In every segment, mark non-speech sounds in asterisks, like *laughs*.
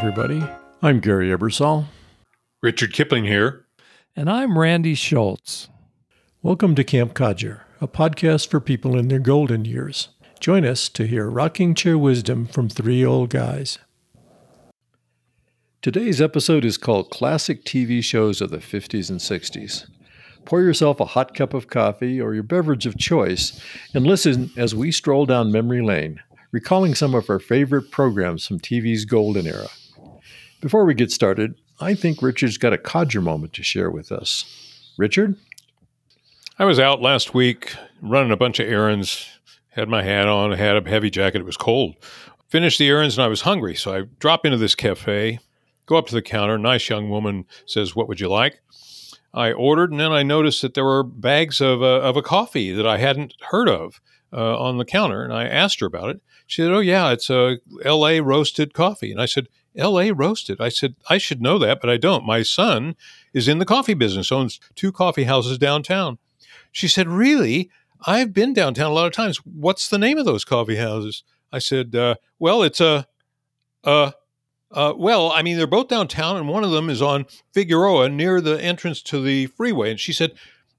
everybody. I'm Gary Ebersol. Richard Kipling here. And I'm Randy Schultz. Welcome to Camp Codger, a podcast for people in their golden years. Join us to hear rocking chair wisdom from three old guys. Today's episode is called Classic TV Shows of the 50s and 60s. Pour yourself a hot cup of coffee or your beverage of choice and listen as we stroll down memory lane, recalling some of our favorite programs from TV's golden era. Before we get started, I think Richard's got a codger moment to share with us. Richard? I was out last week running a bunch of errands, had my hat on, had a heavy jacket, it was cold. Finished the errands and I was hungry, so I drop into this cafe, go up to the counter, nice young woman says, What would you like? I ordered, and then I noticed that there were bags of a, of a coffee that I hadn't heard of uh, on the counter, and I asked her about it. She said, "Oh yeah, it's a L.A. roasted coffee." And I said, L.A. roasted. I said, I should know that, but I don't. My son is in the coffee business, owns two coffee houses downtown. She said, Really? I've been downtown a lot of times. What's the name of those coffee houses? I said, uh, Well, it's a, uh, uh, well, I mean, they're both downtown, and one of them is on Figueroa near the entrance to the freeway. And she said,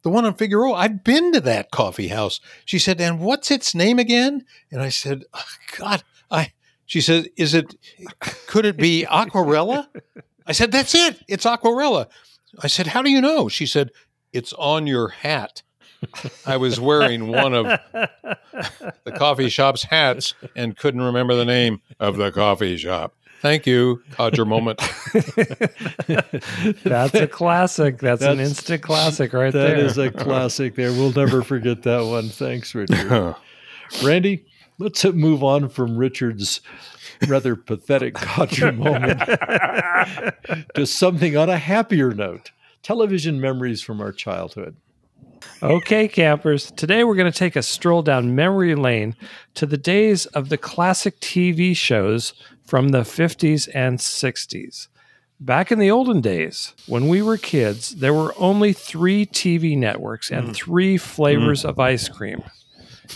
The one on Figueroa, I've been to that coffee house. She said, And what's its name again? And I said, oh, God, I, she said, "Is it? Could it be Aquarella?" I said, "That's it. It's Aquarella." I said, "How do you know?" She said, "It's on your hat." I was wearing one of *laughs* the coffee shop's hats and couldn't remember the name of the coffee shop. Thank you, Codger moment. *laughs* That's a classic. That's, That's, an instant classic right that there. That is a classic there. We'll never forget that one. Thanks, Richard. *laughs* Randy, let's move on from Richard's rather pathetic *laughs* Codger moment *laughs* to something on a happier note television memories from our childhood. Okay, campers. Today we're going to take a stroll down memory lane to the days of the classic TV shows from the 50s and 60s. Back in the olden days, when we were kids, there were only three TV networks and mm. three flavors mm. of ice cream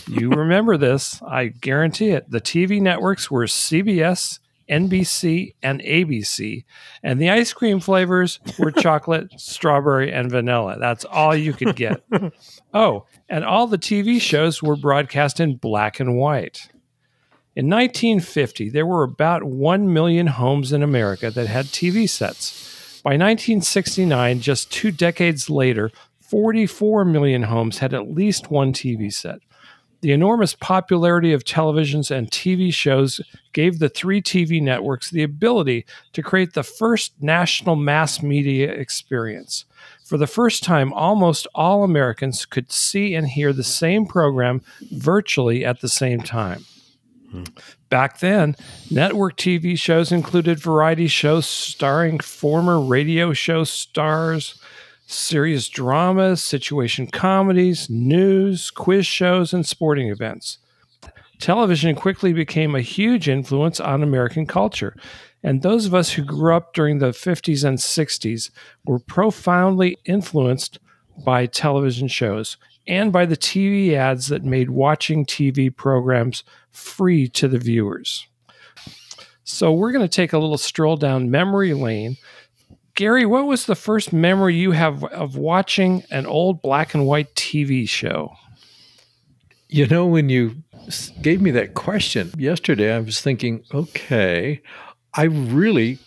you remember this. I guarantee it. The TV networks were CBS, NBC, and ABC. And the ice cream flavors were *laughs* chocolate, strawberry, and vanilla. That's all you could get. *laughs* oh, and all the TV shows were broadcast in black and white. In 1950, there were about 1 million homes in America that had TV sets. By 1969, just two decades later, 44 million homes had at least one TV set. The enormous popularity of televisions and TV shows gave the three TV networks the ability to create the first national mass media experience. For the first time, almost all Americans could see and hear the same program virtually at the same time. Back then, network TV shows included variety shows starring former radio show stars, serious dramas, situation comedies, news, quiz shows, and sporting events. Television quickly became a huge influence on American culture, and those of us who grew up during the 50s and 60s were profoundly influenced by television shows and by the TV ads that made watching TV programs free to the viewers. So, we're going to take a little stroll down memory lane Gary, what was the first memory you have of watching an old black and white TV show? You know, when you gave me that question yesterday, I was thinking, okay, I really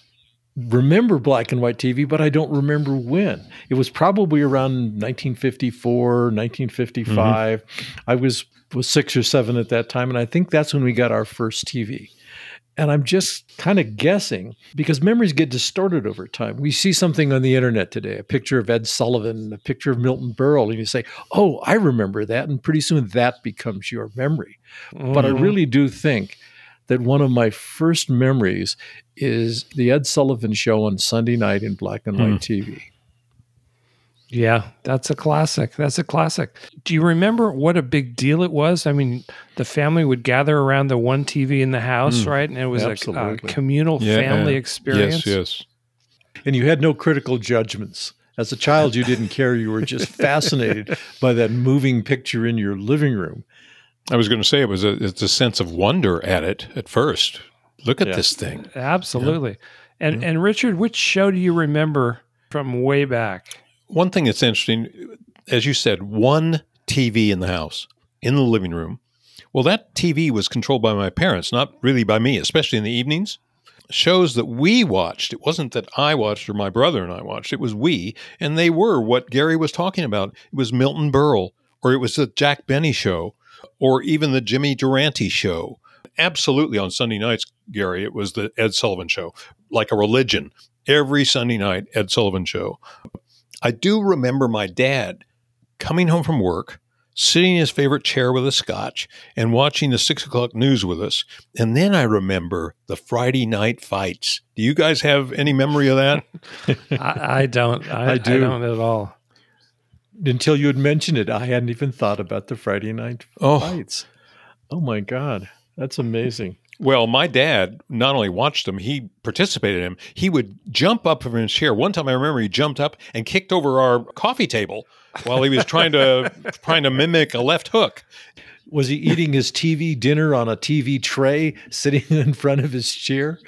remember black and white TV, but I don't remember when. It was probably around 1954, 1955. Mm-hmm. I was was 6 or 7 at that time and I think that's when we got our first TV. And I'm just kind of guessing because memories get distorted over time. We see something on the internet today, a picture of Ed Sullivan, a picture of Milton Berle, and you say, Oh, I remember that. And pretty soon that becomes your memory. Mm-hmm. But I mm-hmm. really do think that one of my first memories is the Ed Sullivan show on Sunday night in black and white mm. TV. Yeah, that's a classic. That's a classic. Do you remember what a big deal it was? I mean, the family would gather around the one TV in the house, mm, right? And it was a, a, communal yeah, family experience. Yes, yes. And you had no critical judgments. As a child, you didn't care. You were just *laughs* fascinated by that moving picture in your living room. I was going to say it was a, it's a sense of wonder at it at first. Look at yeah. this thing. Absolutely. Yeah. And and Richard, which show do you remember from way back? One thing that's interesting, as you said, one TV in the house, in the living room. Well, that TV was controlled by my parents, not really by me, especially in the evenings. Shows that we watched, it wasn't that I watched or my brother and I watched, it was we, and they were what Gary was talking about. It was Milton Berle, or it was the Jack Benny show, or even the Jimmy Durante show. Absolutely on Sunday nights, Gary, it was the Ed Sullivan show, like a religion. Every Sunday night, Ed Sullivan show. I do remember my dad coming home from work, sitting in his favorite chair with a scotch, and watching the six o'clock news with us. And then I remember the Friday night fights. Do you guys have any memory of that? *laughs* I, I don't. I, I do. I don't at all. Until you had mentioned it, I hadn't even thought about the Friday night Oh. fights. Oh my God. That's amazing. Well, my dad not only watched them, he participated in them. He would jump up from his chair. One time I remember he jumped up and kicked over our coffee table while he was trying to *laughs* trying to mimic a left hook. Was he eating his TV dinner on a TV tray sitting in front of his chair?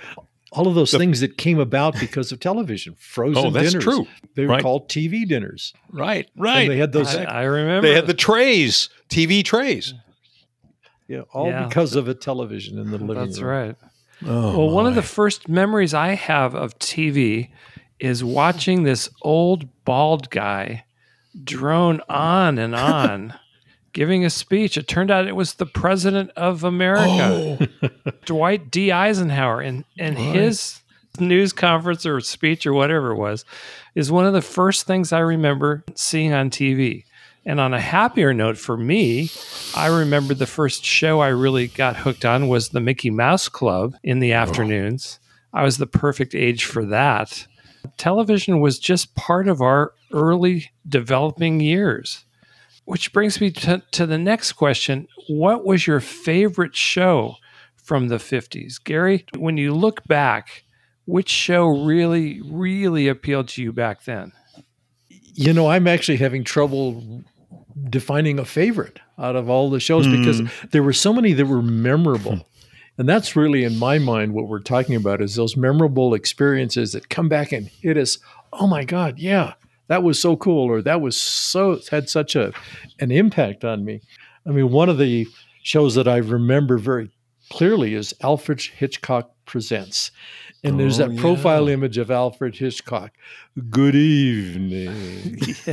All of those things that came about because of television, frozen Oh, that's dinners. true. They were Right. called TV dinners. Right, And right. they had those, I, I remember. They had the trays, TV trays. Yeah, all Yeah. because of a television in the *laughs* living That's room. right. Oh, Well, one of the first memories I have of TV is watching this old bald guy drone on and on, *laughs* giving a speech. It turned out it was the president of America, oh. *laughs* Dwight D. Eisenhower, and and his news conference or speech or whatever it was is one of the first things I remember seeing on TV. And on a happier note for me, I remember the first show I really got hooked on was the Mickey Mouse Club in the oh. afternoons. I was the perfect age for that. Television was just part of our early developing years. Which brings me to, to the next question. What was your favorite show from the 50s? Gary, when you look back, which show really, really appealed to you back then? You know, I'm actually having trouble defining a favorite out of all the shows because hmm. there were so many that were memorable. And that's really, in my mind, what we're talking about is those memorable experiences that come back and hit us. Oh my God, yeah, that was so cool, or that was so had such a an impact on me. I mean, one of the shows that I remember very clearly is Alfred Hitchcock Presents. And there's Oh, that profile yeah. image of Alfred Hitchcock. Good evening. *laughs*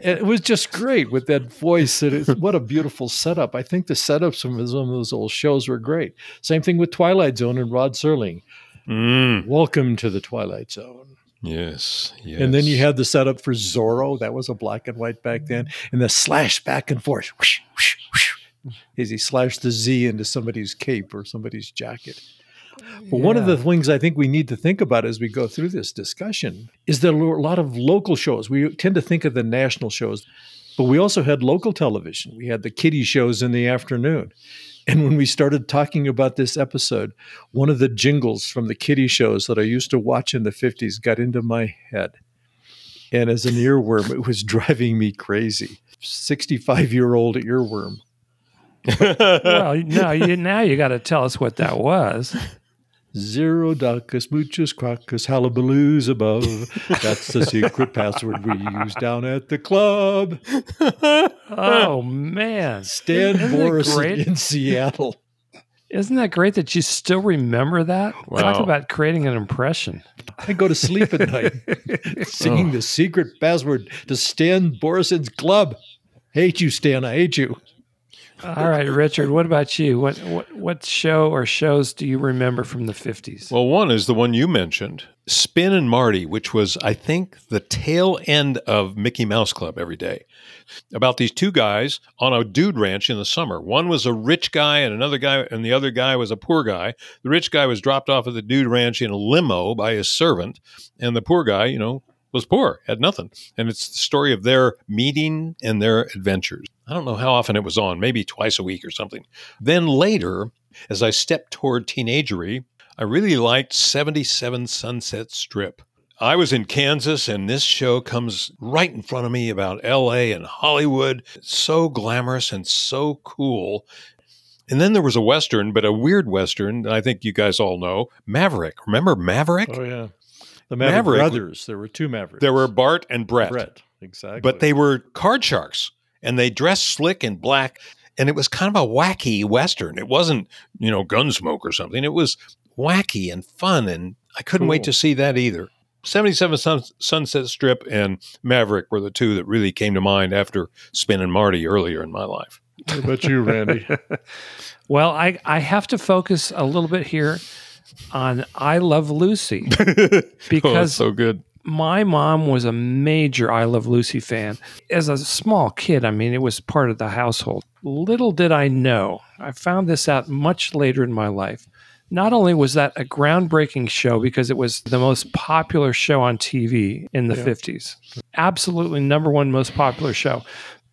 it was just great with that voice. It is, what a beautiful setup. I think the setups from some of those old shows were great. Same thing with Twilight Zone and Rod Serling. Mm, Welcome to the Twilight Zone. yes, yes. And then you had the setup for Zorro. That was a black and white back then. And the slash back and forth. Whoosh, whoosh, whoosh, as he slashed the Z into somebody's cape or somebody's jacket. But one of the things I think we need to think about as we go through this discussion is there are a lot of local shows. We tend to think of the national shows, but we also had local television. We had the kiddie shows in the afternoon. And when we started talking about this episode, one of the jingles from the kiddie shows that I used to watch in the 50s got into my head. And as an earworm, it was *laughs* driving me crazy. 65 year old earworm. *laughs* well, no, you, now you got to tell us what that was. Zero duckus, muchos crocus, hullabaloos above. That's the secret password we use down at the club. *laughs* Oh man, Stan Isn't it Boris in Seattle. Isn't that great that you still remember that? Talk about creating an impression. I go to sleep at night *laughs* singing oh. the secret password to Stan Boreson's club. Hate you, Stan. I hate you. *laughs* All right, Richard, what about you? What what what show or shows do you remember from the 50s? Well, one is the one you mentioned, Spin and Marty, which was, I think, the tail end of Mickey Mouse Club every day. About these two guys on a dude ranch in the summer. One was a rich guy, and another guy, and the other guy was a poor guy. The rich guy was dropped off at the dude ranch in a limo by his servant, and the poor guy, you know, was poor, had nothing. And it's the story of their meeting and their adventures. I don't know how often it was on, maybe twice a week or something. Then later, as I stepped toward teenagery, I really liked 77 Sunset Strip. I was in Kansas, and this show comes right in front of me about LA and Hollywood. It's so glamorous and so cool. And then there was a Western, but a weird Western that I think you guys all know Maverick. Remember Maverick? Oh yeah, the Maverick, Maverick- brothers. There were two Mavericks. There were Bart and Brett, Brett, exactly. but they were card sharks and they dressed slick in black. And it was kind of a wacky Western. It wasn't, you know, Gunsmoke or something. It was wacky and fun. And I couldn't wait to see that either. 77 Sun- Sunset Strip and Maverick were the two that really came to mind after Spin and Marty earlier in my life. What about you, Randy? *laughs* Well, I, I have to focus a little bit here on I Love Lucy *laughs* oh, because oh, so good. My mom was a major I Love Lucy fan. As a small kid, I mean, it was part of the household. Little did I know, I found this out much later in my life. Not only was that a groundbreaking show because it was the most popular show on TV in the Yeah. 50s, absolutely number one most popular show,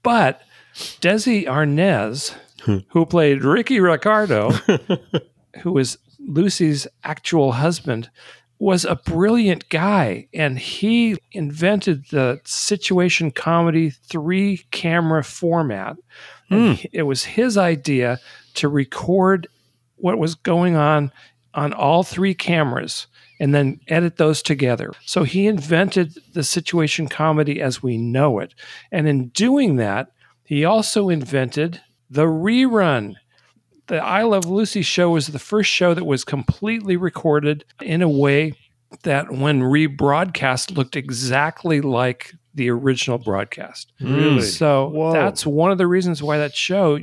but Desi Arnaz, hmm. who played Ricky Ricardo, *laughs* who was Lucy's actual husband, was a brilliant guy. And he invented the situation comedy three camera format. And hmm. it was his idea to record what was going on on all three cameras and then edit those together. So he invented the situation comedy as we know it. And in doing that, he also invented the rerun. The I Love Lucy show was the first show that was completely recorded in a way that when rebroadcast looked exactly like the original broadcast. really? So Whoa. that's one of the reasons why that show,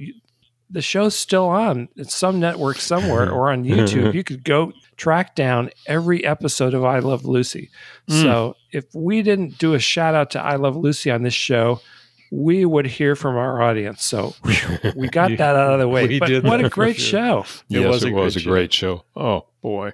the show's still on. It's some network somewhere *laughs* or on YouTube. You could go track down every episode of I Love Lucy. Mm. So if we didn't do a shout out to I Love Lucy on this show, we would hear from our audience. So we *laughs* got that out of the way. We but did what a great sure. show. It yes, was a it was great a great show. Oh, boy.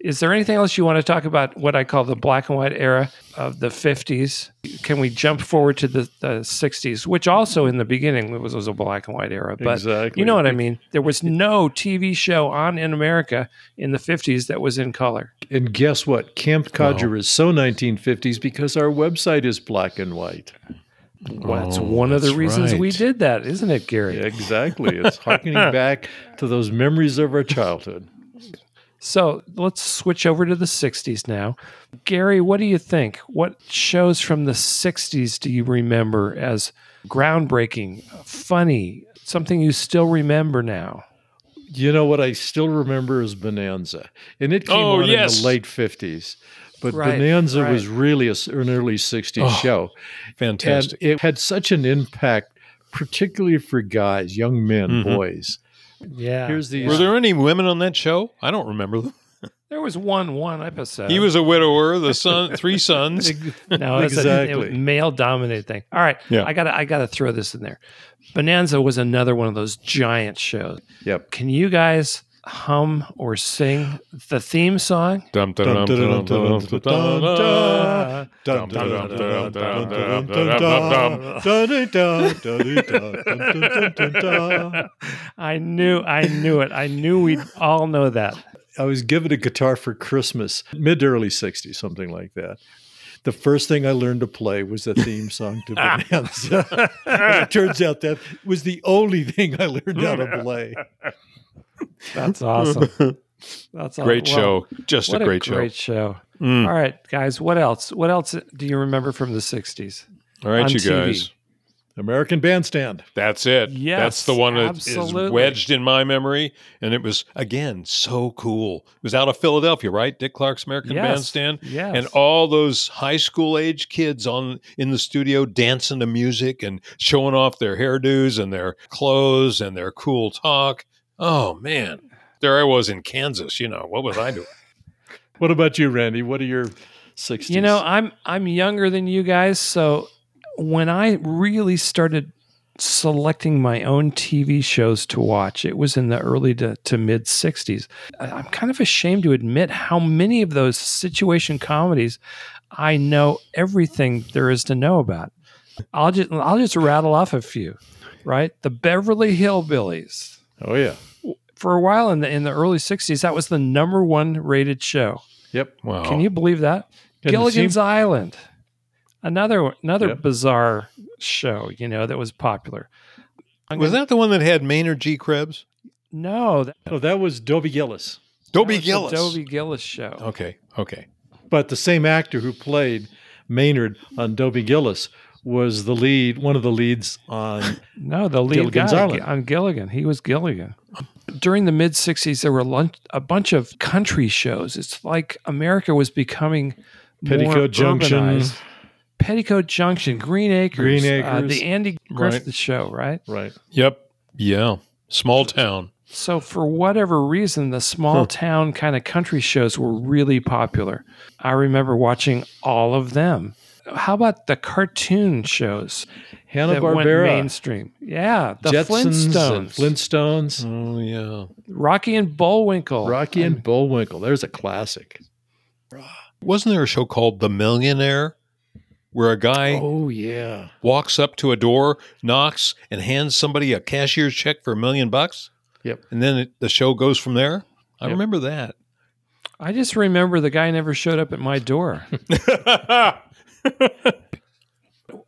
Is there anything else you want to talk about what I call the black and white era of the 50s? Can we jump forward to the, the 60s, which also in the beginning was, was a black and white era? But exactly. you know what I mean? There was no TV show on in America in the 50s that was in color. And guess what? Camp Codger is so 1950s because our website is black and white. Well, that's Oh, one of the that's reasons we did that, isn't it, Gary? Yeah, exactly. It's harkening *laughs* back to those memories of our childhood. So let's switch over to the 60s now. Gary, what do you think? What shows from the 60s do you remember as groundbreaking, funny, something you still remember now? You know what I still remember is Bonanza, and it came Oh, on in the late fifties. But Right, Bonanza right. was really a s an early '60s Oh, show, Fantastic. and it had such an impact, particularly for guys, young men, Mhm. boys. Yeah. Here's the Were there any women on that show? I don't remember them. *laughs* there was one one episode. He was a widower, the son, three *laughs* sons. no, it's a, exactly. male dominated thing. All right. Yeah. I gotta I gotta throw this in there. Bonanza was another one of those giant shows. Yep. Can you guys hum or sing the theme song. I knew, I knew it. I knew we'd all know that. I was given a guitar for Christmas, mid early 60s, something like that the first thing I learned to play was the theme song to Bonanza. it turns out that was the only thing I learned how to play. *laughs* That's awesome. *laughs* That's awesome. Great Well, show. Just a great, a great show. show. Mm. All right, guys. What else? What else do you remember from the '60s? All right, on you TV. guys. American Bandstand. That's it. Yes, That's the one that is absolutely. wedged in my memory. And it was, again, so cool. It was out of Philadelphia, right? Dick Clark's American Yes. Bandstand. Yes. And all those high school age kids on in the studio dancing to music and showing off their hairdos and their clothes and their cool talk. Oh man. There I was in Kansas, you know. What was I doing? *laughs* What about you, Randy? What are your 60s? You know, I'm I'm younger than you guys, so when I really started selecting my own TV shows to watch, it was in the early to, to mid 60s. I- I'm kind of ashamed to admit how many of those situation comedies I know everything there is to know about. I'll just I'll just rattle off a few, right? The Beverly Hillbillies. oh, yeah. For a while in the in the early 60s, that was the number one rated show. Yep. Wow. Can you believe that? And it Gilligan's seemed- Island, another another Yep. bizarre show, you know, that was popular. I'm was gonna- that the one that had Maynard G. Krebs? No, that, Oh, that was Dobie Gillis. that Dobie was Gillis. Dobie Gillis show. Was the Dobie Gillis show. Okay. Okay. But the same actor who played Maynard on Dobie Gillis was the lead, one of the leads on. No, the lead Gilligan's guy Island. on Gilligan. He was Gilligan. During the mid '60s, there were lun- a bunch of country shows. It's like America was becoming more Petticoat Junction. urbanized. Petticoat Junction, Green Acres, Green uh, Acres. the Andy Griffith Show, right? Right. Yep. Yeah. Small town. So, for whatever reason, the small town kind of country shows were really popular. I remember watching all of them. How about the cartoon shows Hanna that went Barbera, mainstream? Yeah, the Jetsons, Flintstones, and Flintstones, Oh yeah. Rocky and Bullwinkle, Rocky and Bullwinkle. There's a classic. Wasn't there a show called The Millionaire where a guy Oh yeah. walks up to a door, knocks, and hands somebody a cashier's check for a million bucks? Yep. And then it, the show goes from there? I Yep. remember that. I just remember the guy never showed up at my door. *laughs*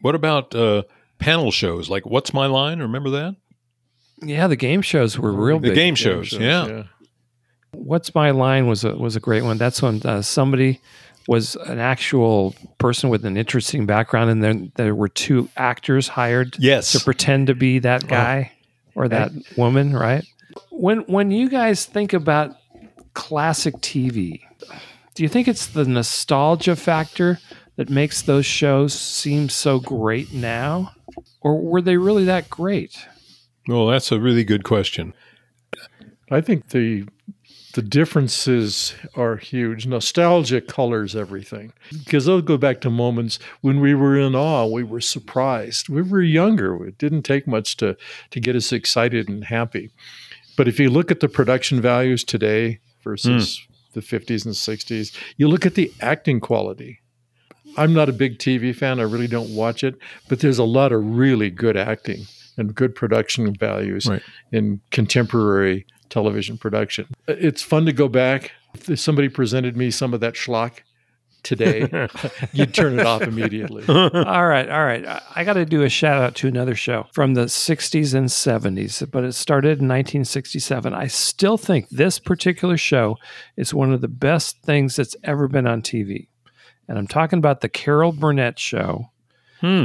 what about uh, panel shows like What's My Line? Remember that? yeah, the game shows were real The big. game shows, yeah. What's my line was a was a great one. That's when uh, somebody was an actual person with an interesting background, and then there were two actors hired Yes. to pretend to be that guy or that woman, right? When when you guys think about classic TV, do you think it's the nostalgia factor that makes those shows seem so great now, or were they really that great? Well, that's a really good question. I think the the differences are huge. Nostalgia colors everything because they'll go back to moments when we were in awe, we were surprised. We were younger. It didn't take much to to get us excited and happy. But if you look at the production values today versus hmm. the 50s and 60s, you look at the acting quality. I'm not a big TV fan. I really don't watch it, but there's a lot of really good acting and good production values Right. in contemporary television production. It's fun to go back. If somebody presented me some of that schlock today, *laughs* you'd turn it off immediately. *laughs* all right, all right. I, I got to do a shout out to another show from the 60s and 70s, but it started in 1967. I still think this particular show is one of the best things that's ever been on TV. And I'm talking about the Carol Burnett show. Hmm.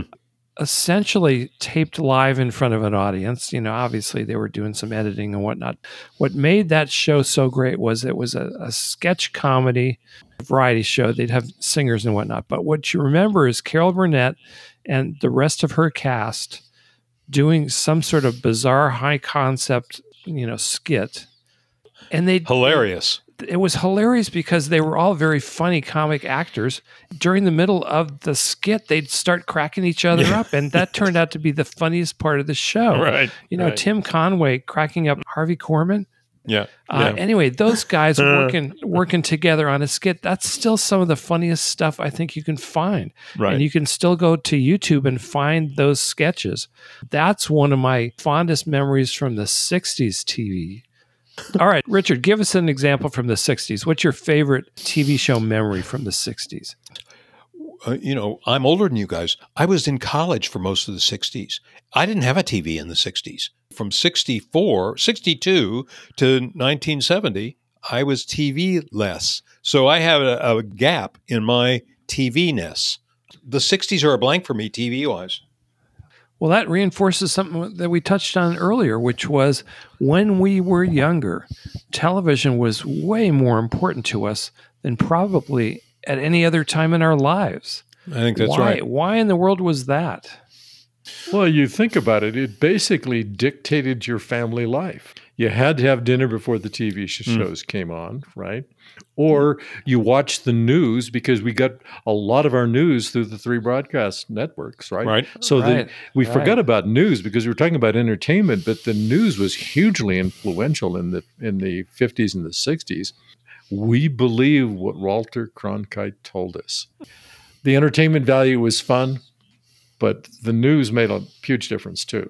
Essentially taped live in front of an audience. You know, obviously they were doing some editing and whatnot. What made that show so great was it was a, a sketch comedy variety show. They'd have singers and whatnot. But what you remember is Carol Burnett and the rest of her cast doing some sort of bizarre high concept, you know, skit. And they Hilarious. It was hilarious because they were all very funny comic actors. During the middle of the skit, they'd start cracking each other Yeah. up, and that turned out to be the funniest part of the show. *laughs* Right. You know, right. Tim Conway cracking up Harvey Korman. Yeah. Uh, yeah. Anyway, those guys *laughs* working working together on a skit. That's still some of the funniest stuff I think you can find. Right. And you can still go to YouTube and find those sketches. That's one of my fondest memories from the 60s TV. *laughs* All right, Richard, give us an example from the 60s. What's your favorite TV show memory from the 60s? uh, you know, I'm older than you guys. I was in college for most of the 60s. I didn't have a TV in the 60s. From 64, 62 to 1970, I was TV less. So I have a, a gap in my TV ness. The 60s are a blank for me, TV wise. Well, that reinforces something that we touched on earlier, which was when we were younger, television was way more important to us than probably at any other time in our lives. I think that's why, right. Why in the world was that? Well, you think about it, it basically dictated your family life. You had to have dinner before the TV sh- Mm. shows came on, right? Or you watched the news because we got a lot of our news through the three broadcast networks, right? Right. So Right, the, we right. forgot about news because we were talking about entertainment, but the news was hugely influential in the in the 50s and the 60s. We believe what Walter Cronkite told us. The entertainment value was fun, but the news made a huge difference too.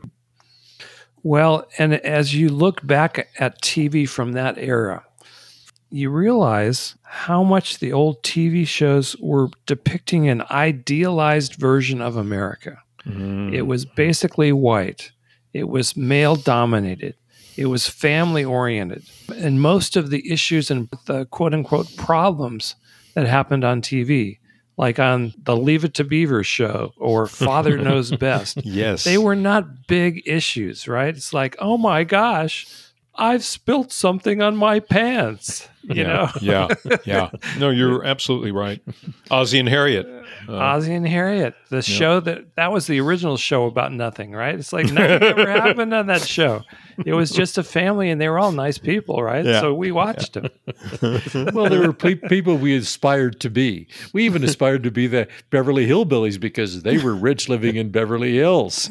Well, and as you look back at TV from that era, you realize how much the old TV shows were depicting an idealized version of America. Mm. It was basically white. It was male dominated. It was family oriented. And most of the issues and the quote unquote problems that happened on TV, like on the Leave It to Beaver show or Father *laughs* Knows Best, Yes. they were not big issues, right? It's like, oh my gosh, I've spilt something on my pants. You know, yeah, yeah, yeah. No, *laughs* you're absolutely right. Ozzie and Harriet. Uh, Ozzie and Harriet, the show that that was the original show about nothing, right? It's like nothing ever *laughs* happened on that show. It was just a family, and they were all nice people, right? Yeah. So we watched them. *laughs* Well, there were pe- people we aspired to be. We even aspired to be the Beverly Hillbillies because they were rich living in Beverly Hills.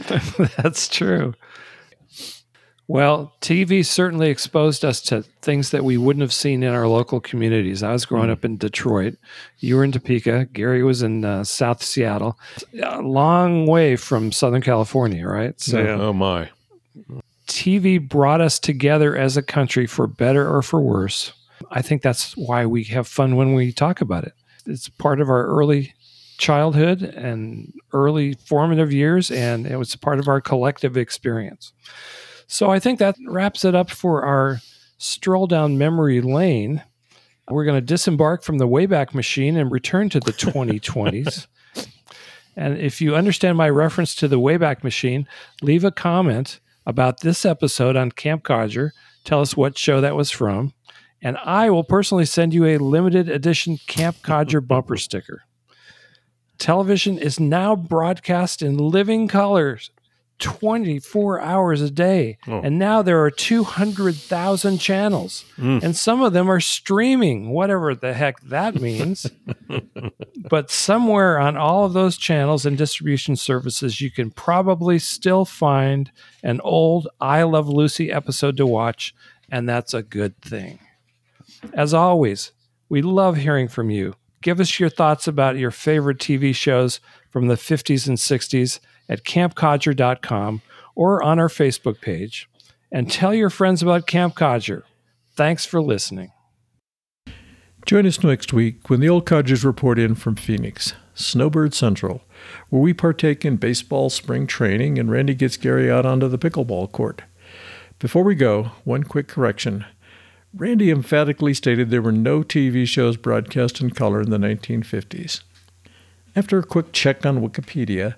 That's true. Well, TV certainly exposed us to things that we wouldn't have seen in our local communities. I was growing up in Detroit. You were in Topeka. Gary was in uh, South Seattle. A long way from Southern California, right? So Yeah. oh my. TV brought us together as a country for better or for worse. I think that's why we have fun when we talk about it. It's part of our early childhood and early formative years, and it was part of our collective experience. So I think that wraps it up for our stroll down memory lane. We're going to disembark from the Wayback Machine and return to the *laughs* 2020s. And if you understand my reference to the Wayback Machine, leave a comment about this episode on Camp Codger. Tell us what show that was from. And I will personally send you a limited edition Camp Codger *laughs* bumper sticker. Television is now broadcast in living colors 24 hours a day. Oh. And now there are 200,000 channels. Mm. And some of them are streaming, whatever the heck that means. *laughs* but somewhere on all of those channels and distribution services, you can probably still find an old I Love Lucy episode to watch. And that's a good thing. As always, we love hearing from you. Give us your thoughts about your favorite TV shows from the 50s and 60s at campcodger.com or on our Facebook page. And tell your friends about Camp Codger. Thanks for listening. Join us next week when the old codgers report in from Phoenix, Snowbird Central, where we partake in baseball spring training and Randy gets Gary out onto the pickleball court. Before we go, one quick correction. Randy emphatically stated there were no TV shows broadcast in color in the 1950s. After a quick check on Wikipedia,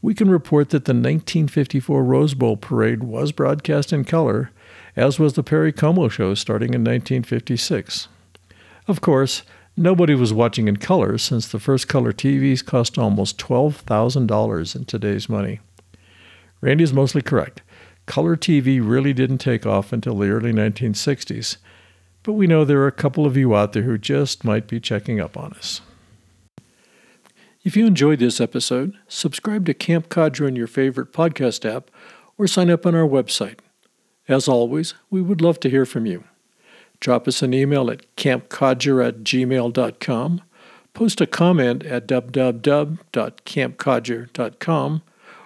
we can report that the 1954 Rose Bowl parade was broadcast in color, as was the Perry Como show starting in 1956. Of course, nobody was watching in color since the first color TVs cost almost $12,000 in today's money. Randy is mostly correct. Color TV really didn't take off until the early 1960s, but we know there are a couple of you out there who just might be checking up on us. If you enjoyed this episode, subscribe to Camp Codger in your favorite podcast app or sign up on our website. As always, we would love to hear from you. Drop us an email at campcodger at gmail.com, post a comment at www.campcodger.com,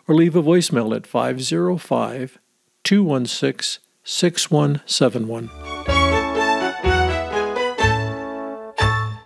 or leave a voicemail at 505 216 6171.